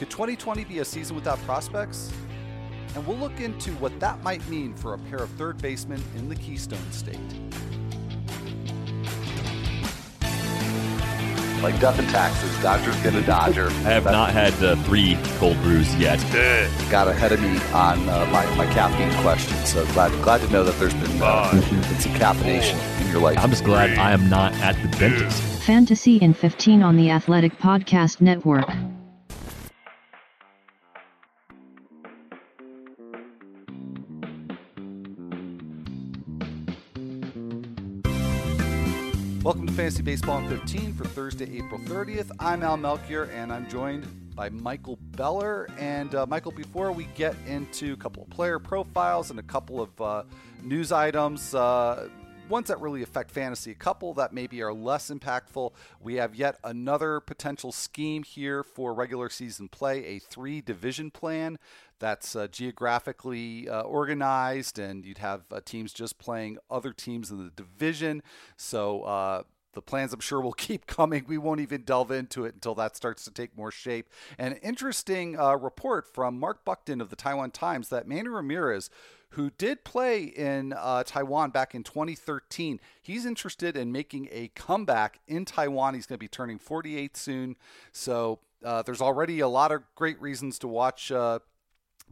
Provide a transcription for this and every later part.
Could 2020 be a season without prospects? And we'll look into what that might mean for a pair of third basemen in the Keystone State. Like death and taxes, Dodgers get a Dodger. I have not had the three cold brews yet. Got ahead of me on uh, my, my caffeine question, so glad glad to know that there's been, uh, been some caffeination in your life. I'm just glad I am not at the dentist. Fantasy in 15 on the Athletic Podcast Network. Welcome to Fantasy Baseball in 15 for Thursday, April 30th. I'm Al Melchior, and I'm joined by Michael Beller. And uh, Michael, before we get into a couple of player profiles and a couple of uh, news items, uh, ones that really affect fantasy, a couple that maybe are less impactful. We have yet another potential scheme here for regular season play, a three division plan that's uh, geographically uh, organized, and you'd have uh, teams just playing other teams in the division. So uh, the plans, I'm sure, will keep coming. We won't even delve into it until that starts to take more shape. An interesting uh, report from Mark Buckton of the Taiwan Times that Manny Ramirez who did play in uh, Taiwan back in 2013. He's interested in making a comeback in Taiwan. He's going to be turning 48 soon. So uh, there's already a lot of great reasons to watch uh,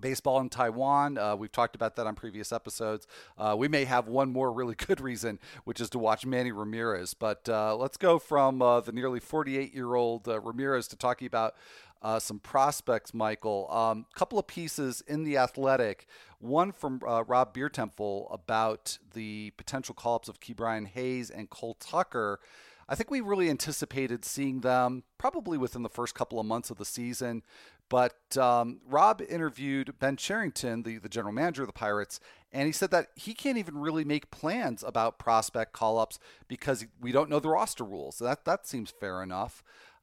baseball in Taiwan. Uh, we've talked about that on previous episodes. Uh, we may have one more really good reason, which is to watch Manny Ramirez. But uh, let's go from uh, the nearly 48 year old uh, Ramirez to talking about uh, some prospects, Michael. A um, couple of pieces in The Athletic. One from Rob Biertempfel about the potential call ups of Ke'Bryan Hayes and Cole Tucker. I think we really anticipated seeing them probably within the first couple of months of the season. But um, Rob interviewed Ben Cherington, the, the general manager of the Pirates, and he said that he can't even really make plans about prospect call ups because we don't know the roster rules. That, that seems fair enough.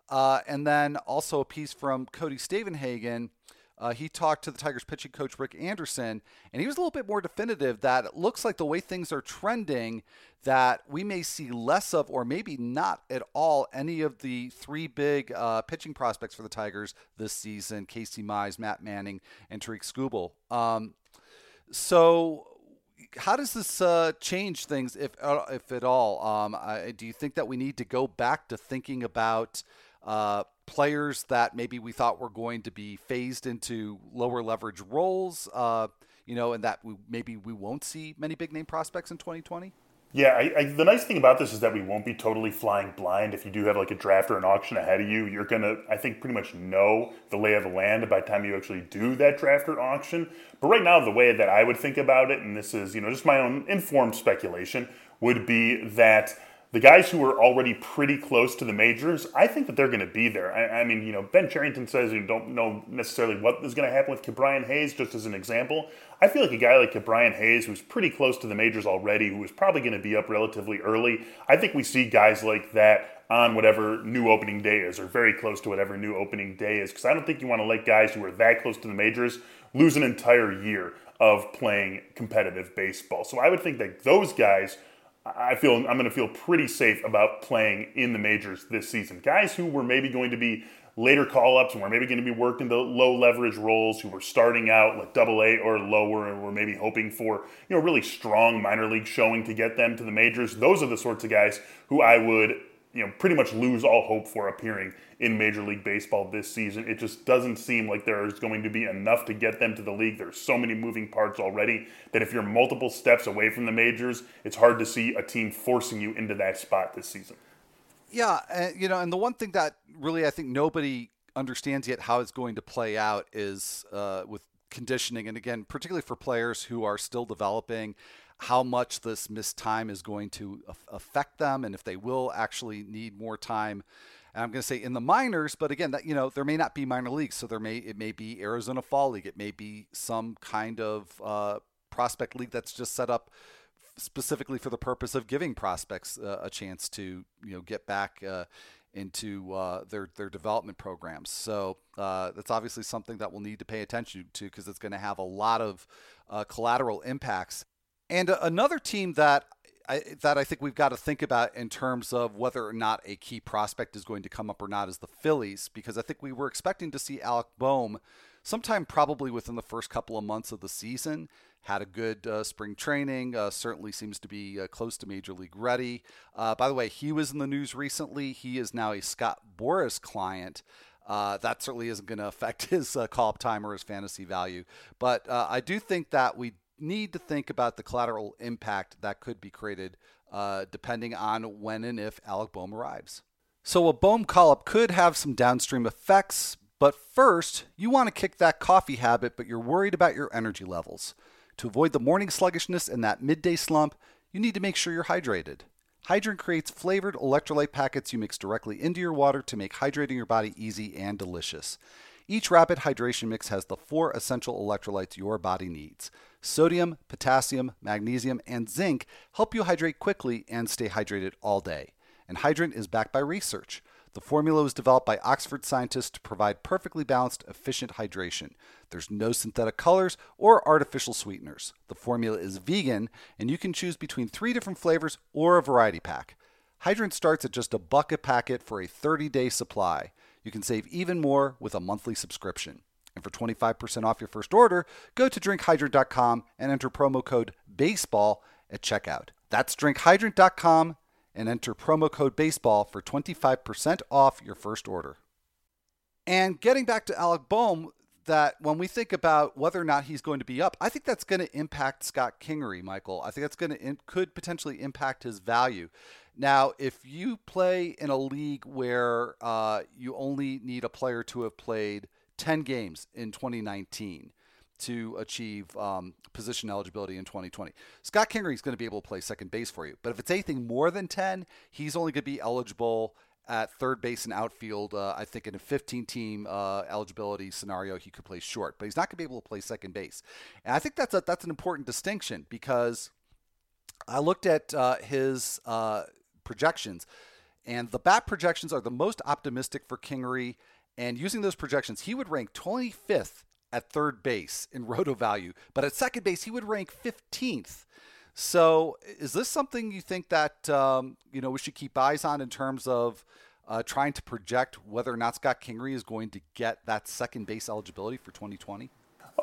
Uh, and then also a piece from Cody Stavenhagen. Uh, he talked to the Tigers pitching coach Rick Anderson, and he was a little bit more definitive that it looks like the way things are trending, that we may see less of, or maybe not at all, any of the three big uh, pitching prospects for the Tigers this season: Casey Mize, Matt Manning, and Tarik Skubal. Um, so how does this uh, change things, if uh, if at all? Um, I, do you think that we need to go back to thinking about uh, players that maybe we thought were going to be phased into lower leverage roles, uh, you know, and that we, maybe we won't see many big name prospects in 2020? Yeah, I, I, the nice thing about this is that we won't be totally flying blind. If you do have like a draft or an auction ahead of you, you're gonna, I think, pretty much know the lay of the land by the time you actually do that draft or auction. But right now, the way that I would think about it, and this is, you know, just my own informed speculation, would be that the guys who are already pretty close to the majors, I think that they're going to be there. I, I, mean, you know, Ben Cherington says you don't know necessarily what is going to happen with Ke'Bryan Hayes, just as an example. I feel like a guy like Ke'Bryan Hayes, who's pretty close to the majors already, who is probably going to be up relatively early. I think we see guys like that on whatever new opening day is, or very close to whatever new opening day is, because I don't think you want to let guys who are that close to the majors lose an entire year of playing competitive baseball. So I would think that those guys I feel I'm going to feel pretty safe about playing in the majors this season. Guys who were maybe going to be later call ups and were maybe going to be working the low leverage roles, who were starting out like double A or lower and were maybe hoping for, you know, really strong minor league showing to get them to the majors. Those are the sorts of guys who I would you know, pretty much lose all hope for appearing in Major League Baseball this season. It just doesn't seem like there's going to be enough to get them to the league. There's so many moving parts already that if you're multiple steps away from the majors, it's hard to see a team forcing you into that spot this season. Yeah, uh, you know, and the one thing that really I think nobody understands yet how it's going to play out is uh, with conditioning, and again, particularly for players who are still developing how much this missed time is going to affect them and if they will actually need more time. And I'm going to say in the minors, but again, that you know there may not be minor leagues, so there may it may be Arizona Fall League, it may be some kind of uh, prospect league that's just set up specifically for the purpose of giving prospects uh, a chance to you know get back uh, into uh, their their development programs. So uh, that's obviously something that we'll need to pay attention to because it's going to have a lot of uh, collateral impacts and another team that I, that I think we've got to think about in terms of whether or not a key prospect is going to come up or not is the Phillies, because I think we were expecting to see Alec Bohm sometime probably within the first couple of months of the season. Had a good uh, spring training, uh, certainly seems to be uh, close to major league ready. Uh, by the way, he was in the news recently. He is now a Scott Boras client. Uh, that certainly isn't going to affect his uh, call up time or his fantasy value. But I do think that we need to think about the collateral impact that could be created uh, depending on when and if Alec Bohm arrives. So a Bohm call up could have some downstream effects, but first, you want to kick that coffee habit, but you're worried about your energy levels. To avoid the morning sluggishness and that midday slump, you need to make sure you're hydrated. Hydrant creates flavored electrolyte packets you mix directly into your water to make hydrating your body easy and delicious. Each rapid hydration mix has the four essential electrolytes your body needs. Sodium, potassium, magnesium, and zinc help you hydrate quickly and stay hydrated all day. And Hydrant is backed by research. The formula was developed by Oxford scientists to provide perfectly balanced, efficient hydration. There's no synthetic colors or artificial sweeteners. The formula is vegan, and you can choose between three different flavors or a variety pack. Hydrant starts at just a buck a packet for a 30 day supply. You can save even more with a monthly subscription. And for 25% off your first order, go to drinkhydrant.com and enter promo code BASEBALL at checkout. That's drinkhydrant.com and enter promo code baseball for 25% off your first order. And getting back to Alec Bohm, that when we think about whether or not he's going to be up, I think that's going to impact Scott Kingery, Michael. I think that's going to could potentially impact his value. Now, if you play in a league where uh, you only need a player to have played 10 games in 2019, to achieve um, position eligibility in 2020. Scott Kingery is going to be able to play second base for you, but if it's anything more than 10, he's only going to be eligible at third base and outfield. Uh, I think in a 15 team uh, eligibility scenario, he could play short, but he's not going to be able to play second base. And I think that's a, that's an important distinction because I looked at uh, his uh, projections, and the bat projections are the most optimistic for Kingery. And using those projections, he would rank 25th at third base in roto value, but at second base he would rank 15th. So, is this something you think that um, you know we should keep eyes on in terms of uh, trying to project whether or not Scott Kingery is going to get that second base eligibility for 2020?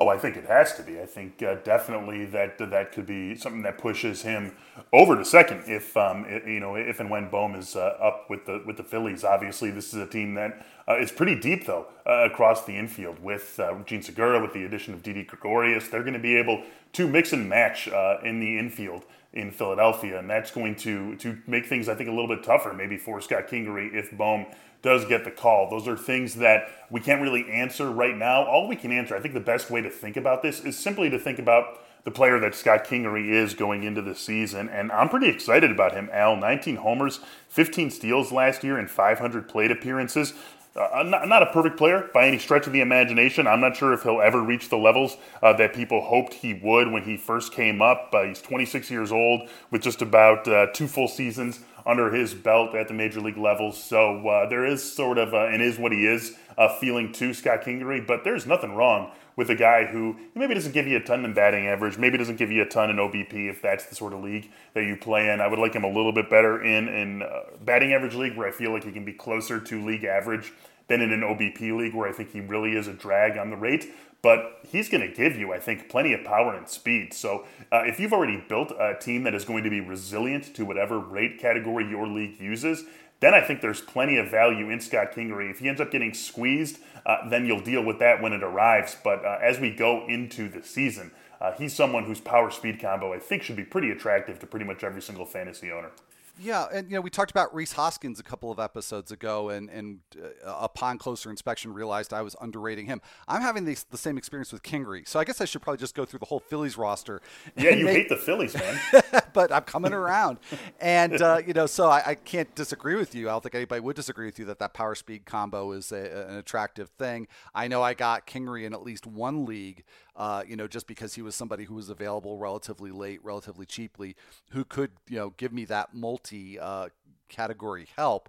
Oh, I think it has to be. I think uh, definitely that that could be something that pushes him over to second if um, it, you know if and when Bohm is uh, up with the with the Phillies. Obviously, this is a team that uh, is pretty deep though uh, across the infield with uh, Jean Segura with the addition of Didi Gregorius. They're going to be able to mix and match uh, in the infield in Philadelphia, and that's going to to make things I think a little bit tougher maybe for Scott Kingery if Bohm does get the call. Those are things that we can't really answer right now. All we can answer, I think the best way to think about this is simply to think about the player that Scott Kingery is going into the season. And I'm pretty excited about him, Al. 19 homers, 15 steals last year, and 500 plate appearances. Uh, not, not, a perfect player by any stretch of the imagination. I'm not sure if he'll ever reach the levels uh, that people hoped he would when he first came up. Uh, he's 26 years old with just about uh, two full seasons under his belt at the major league levels. So uh, there is sort of, and is what he is, a feeling to Scott Kingery, but there's nothing wrong with a guy who maybe doesn't give you a ton in batting average, maybe doesn't give you a ton in OBP if that's the sort of league that you play in. I would like him a little bit better in in uh, batting average league where I feel like he can be closer to league average than in an OBP league where I think he really is a drag on the rate. But he's going to give you, I think, plenty of power and speed. So uh, if you've already built a team that is going to be resilient to whatever rate category your league uses, then I think there's plenty of value in Scott Kingery. If he ends up getting squeezed, uh, then you'll deal with that when it arrives. But uh, as we go into the season, uh, he's someone whose power speed combo I think should be pretty attractive to pretty much every single fantasy owner. Yeah, and you know we talked about Rhys Hoskins a couple of episodes ago, and and uh, upon closer inspection realized I was underrating him. I'm having the, the same experience with Kingery, so I guess I should probably just go through the whole Phillies roster. Yeah, you make... hate the Phillies, man. but I'm coming around, and uh, you know, so I, I, can't disagree with you. I don't think anybody would disagree with you that that power speed combo is a, an attractive thing. I know I got Kingery in at least one league uh, you know, just because he was somebody who was available relatively late, relatively cheaply, who could, you know, give me that multi uh, category help.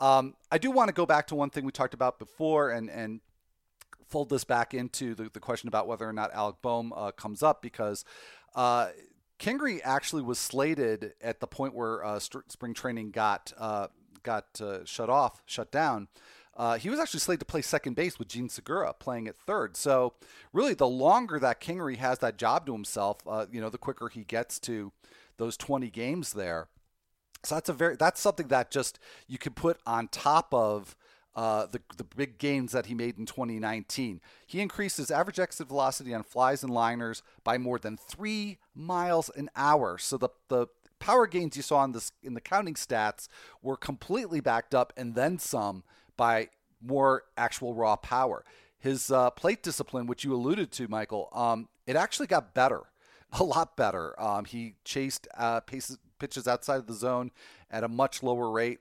Um, I do want to go back to one thing we talked about before and, and fold this back into the, the question about whether or not Alec Bohm uh, comes up because uh, Kingery actually was slated at the point where uh, st- spring training got uh, got uh, shut off, shut down. Uh, he was actually slated to play second base with Jean Segura playing at third. So really, the longer that Kingery has that job to himself, uh, you know, the quicker he gets to those 20 games there. So that's a very that's something that just you could put on top of uh, the the big gains that he made in 2019. He increased his average exit velocity on flies and liners by more than three miles an hour. So the the power gains you saw in this in the counting stats were completely backed up and then some by more actual raw power. His uh, plate discipline, which you alluded to, Michael, um, it actually got better, a lot better. Um, he chased uh, paces, pitches outside of the zone at a much lower rate,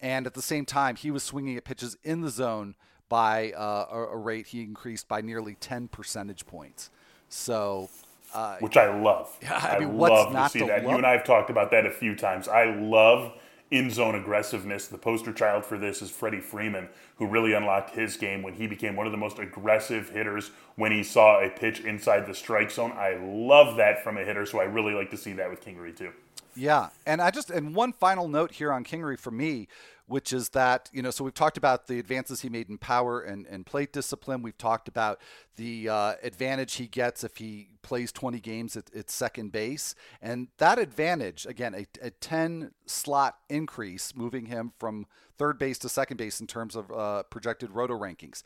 and at the same time, he was swinging at pitches in the zone by uh, a, a rate he increased by nearly 10 percentage points. So uh, which I love. Yeah, I, mean, I love to see to that. Love? You and I have talked about that a few times. I love in zone aggressiveness. The poster child for this is Freddie Freeman, who really unlocked his game when he became one of the most aggressive hitters when he saw a pitch inside the strike zone. I love that from a hitter, so I really like to see that with Kingery too. Yeah, and I just and one final note here on Kingery for me which is that, you know, so we've talked about the advances he made in power and, and plate discipline. We've talked about the uh, advantage he gets if he plays 20 games at, at second base. And that advantage, again, a, a 10 slot increase, moving him from third base to second base in terms of uh, projected roto rankings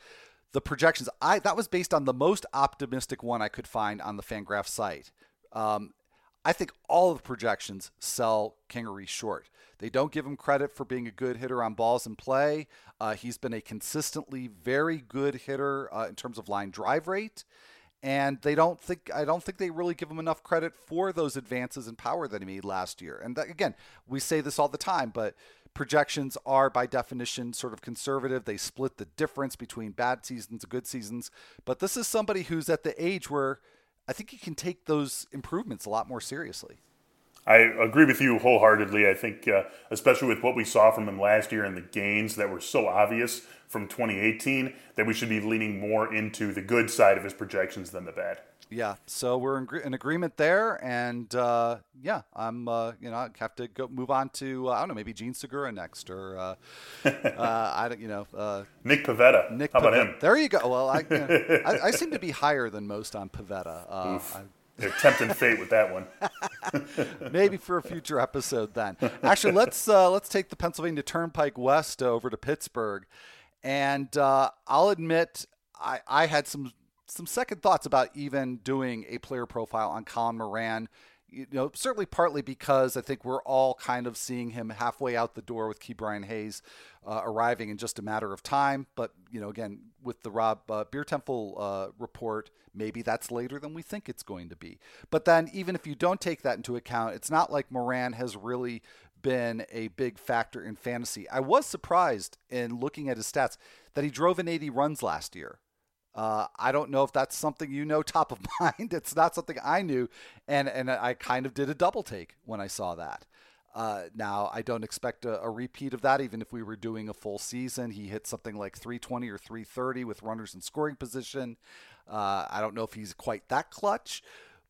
the projections i that was based on the most optimistic one i could find on the fangraph site um, i think all of the projections sell kingery short they don't give him credit for being a good hitter on balls in play. Uh, he's been a consistently very good hitter uh, in terms of line drive rate, and they don't think I don't think they really give him enough credit for those advances in power that he made last year. And that, again, we say this all the time, but projections are by definition sort of conservative. They split the difference between bad seasons and good seasons. But this is somebody who's at the age where I think he can take those improvements a lot more seriously. I agree with you wholeheartedly. I think, uh, especially with what we saw from him last year and the gains that were so obvious from 2018, that we should be leaning more into the good side of his projections than the bad. Yeah, so we're in, in agreement there, and uh, yeah, I'm uh, you know I have to go move on to uh, I don't know maybe Jean Segura next or uh, uh, I don't you know uh, Nick Pivetta. Nick How Pivetta. about him? There you go. Well, I, you know, I, I seem to be higher than most on Pivetta. They're tempting fate with that one. Maybe for a future episode then. Actually, let's uh, let's take the Pennsylvania Turnpike West over to Pittsburgh, and uh, I'll admit I, I had some some second thoughts about even doing a player profile on Colin Moran you know, certainly partly because I think we're all kind of seeing him halfway out the door with Ke'Bryan Hayes uh, arriving in just a matter of time. But, you know, again, with the Rob uh, Biertempfel uh, report, maybe that's later than we think it's going to be. But then, even if you don't take that into account, it's not like Moran has really been a big factor in fantasy. I was surprised in looking at his stats that he drove in 80 runs last year. Uh, I don't know if that's something you know top of mind. It's not something I knew, and and I kind of did a double take when I saw that. Uh, now I don't expect a, a, repeat of that, even if we were doing a full season. He hit something like 320 or 330 with runners in scoring position. Uh, I don't know if he's quite that clutch,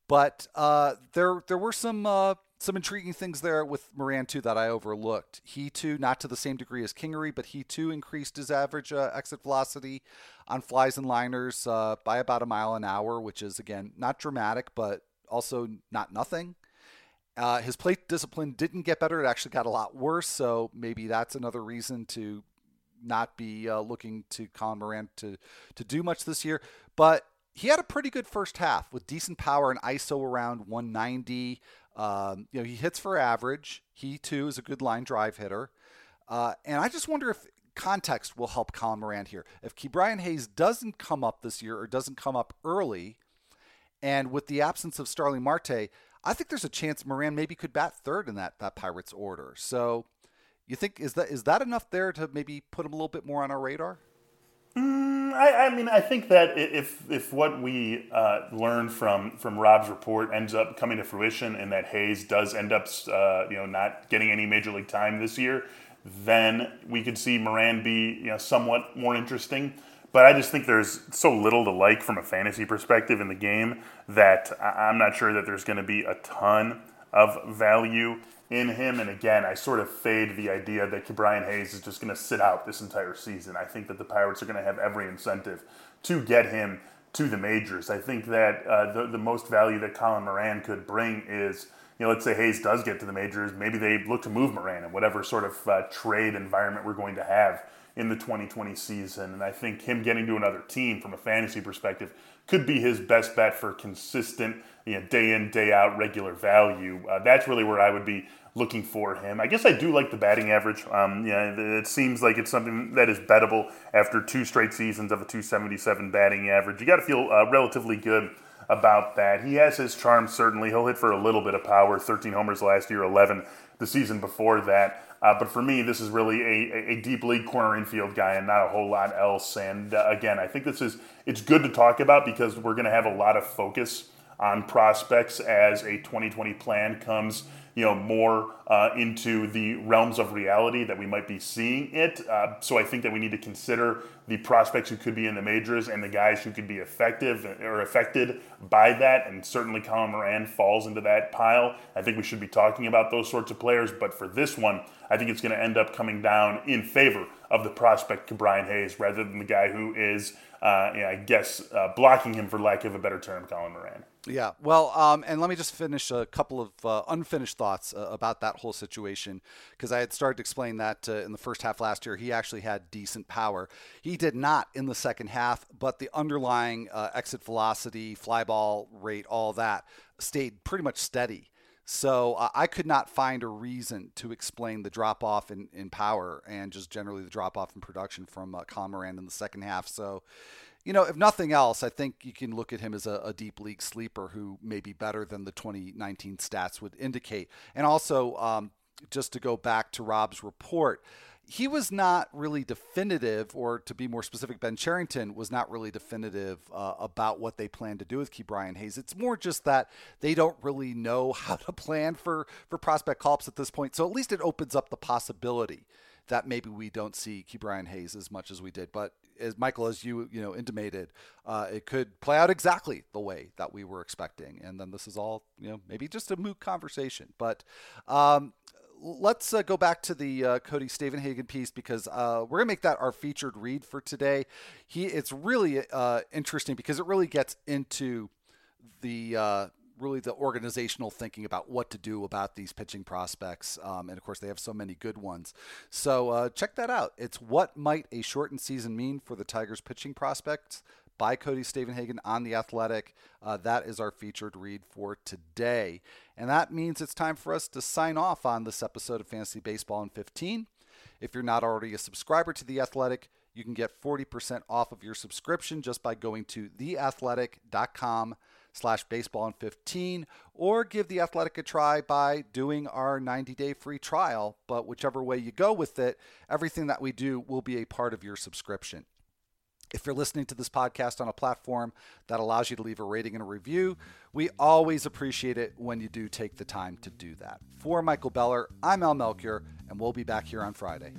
but uh, there there were some uh, some intriguing things there with Moran too that I overlooked. He too, not to the same degree as Kingery, but he too increased his average uh, exit velocity on flies and liners uh, by about a mile an hour, which is again not dramatic, but also not nothing. Uh, his plate discipline didn't get better; it actually got a lot worse. So maybe that's another reason to not be uh, looking to Colin Moran to to do much this year. But he had a pretty good first half with decent power and ISO around 190. Um, you know, he hits for average. He too is a good line drive hitter. Uh, and I just wonder if context will help Colin Moran here. If Ke'Bryan Hayes doesn't come up this year or doesn't come up early, and with the absence of Starling Marte, I think there's a chance Moran maybe could bat third in that that Pirates order. So, you think is that is that enough there to maybe put him a little bit more on our radar? Mm, I, I, mean, I think that if if what we uh, learned from from Rob's report ends up coming to fruition, and that Hayes does end up, uh, you know, not getting any major league time this year, then we could see Moran be, you know, somewhat more interesting. but I just think there's so little to like from a fantasy perspective in the game that I'm not sure that there's going to be a ton of value in him. And again, I sort of fade the idea that Ke'Bryan Hayes is just going to sit out this entire season. I think that the Pirates are going to have every incentive to get him to the majors. I think that uh, the, the most value that Colin Moran could bring is, you know, let's say Hayes does get to the majors, maybe they look to move Moran in whatever sort of uh, trade environment we're going to have in the 2020 season. And I think him getting to another team from a fantasy perspective could be his best bet for consistent, you know, day in, day out regular value. Uh, that's really where I would be looking for him. I guess I do like the batting average. Um, yeah, it seems like it's something that is bettable after two straight seasons of a 277 batting average. You got to feel uh, relatively good about that. He has his charm, certainly. He'll hit for a little bit of power 13 homers last year, 11 the season before that. Uh, but for me, this is really a, a deep league corner infield guy and not a whole lot else. And uh, again, I think this is it's good to talk about because we're going to have a lot of focus on prospects as a 2020 plan comes you know more uh, into the realms of reality that we might be seeing it. Uh, so I think that we need to consider the prospects who could be in the majors and the guys who could be effective or affected by that. And certainly Colin Moran falls into that pile. I think we should be talking about those sorts of players. But for this one, I think it's going to end up coming down in favor of the prospect Brian Hayes rather than the guy who is, uh, I guess, uh, blocking him for lack of a better term, Colin Moran. Yeah, well, um, and let me just finish a couple of uh, unfinished thoughts uh, about that whole situation because I had started to explain that uh, in the first half last year. He actually had decent power. He did not in the second half, but the underlying uh, exit velocity, fly ball rate, all that stayed pretty much steady. So uh, I could not find a reason to explain the drop off in, in power and just generally the drop off in production from uh, Colin in the second half. So you know, if nothing else, I think you can look at him as a, a, deep league sleeper who may be better than the 2019 stats would indicate. And also, um, just to go back to Rob's report, he was not really definitive, or to be more specific, Ben Cherington was not really definitive uh, about what they plan to do with Ke'Bryan Hayes. It's more just that they don't really know how to plan for for prospect call-ups at this point. So at least it opens up the possibility that maybe we don't see Ke'Bryan Hayes as much as we did. But as Michael, as you you know intimated, uh, it could play out exactly the way that we were expecting, and then this is all you know maybe just a moot conversation. But um, let's uh, go back to the uh, Cody Stavenhagen piece because uh, we're gonna make that our featured read for today. He it's really uh, interesting because it really gets into the uh, really the organizational thinking about what to do about these pitching prospects. Um, and of course, they have so many good ones. So uh, check that out. It's What Might a Shortened Season Mean for the Tigers Pitching Prospects by Cody Stavenhagen on The Athletic. Uh, that is our featured read for today. And that means it's time for us to sign off on this episode of Fantasy Baseball in 15. If you're not already a subscriber to The Athletic, you can get 40% off of your subscription just by going to theathletic.com slash baseball in 15 or give the athletic a try by doing our 90 day free trial but whichever way you go with it everything that we do will be a part of your subscription if you're listening to this podcast on a platform that allows you to leave a rating and a review, we always appreciate it when you do take the time to do that. For Michael Beller, I'm Al Melchior, and we'll be back here on Friday.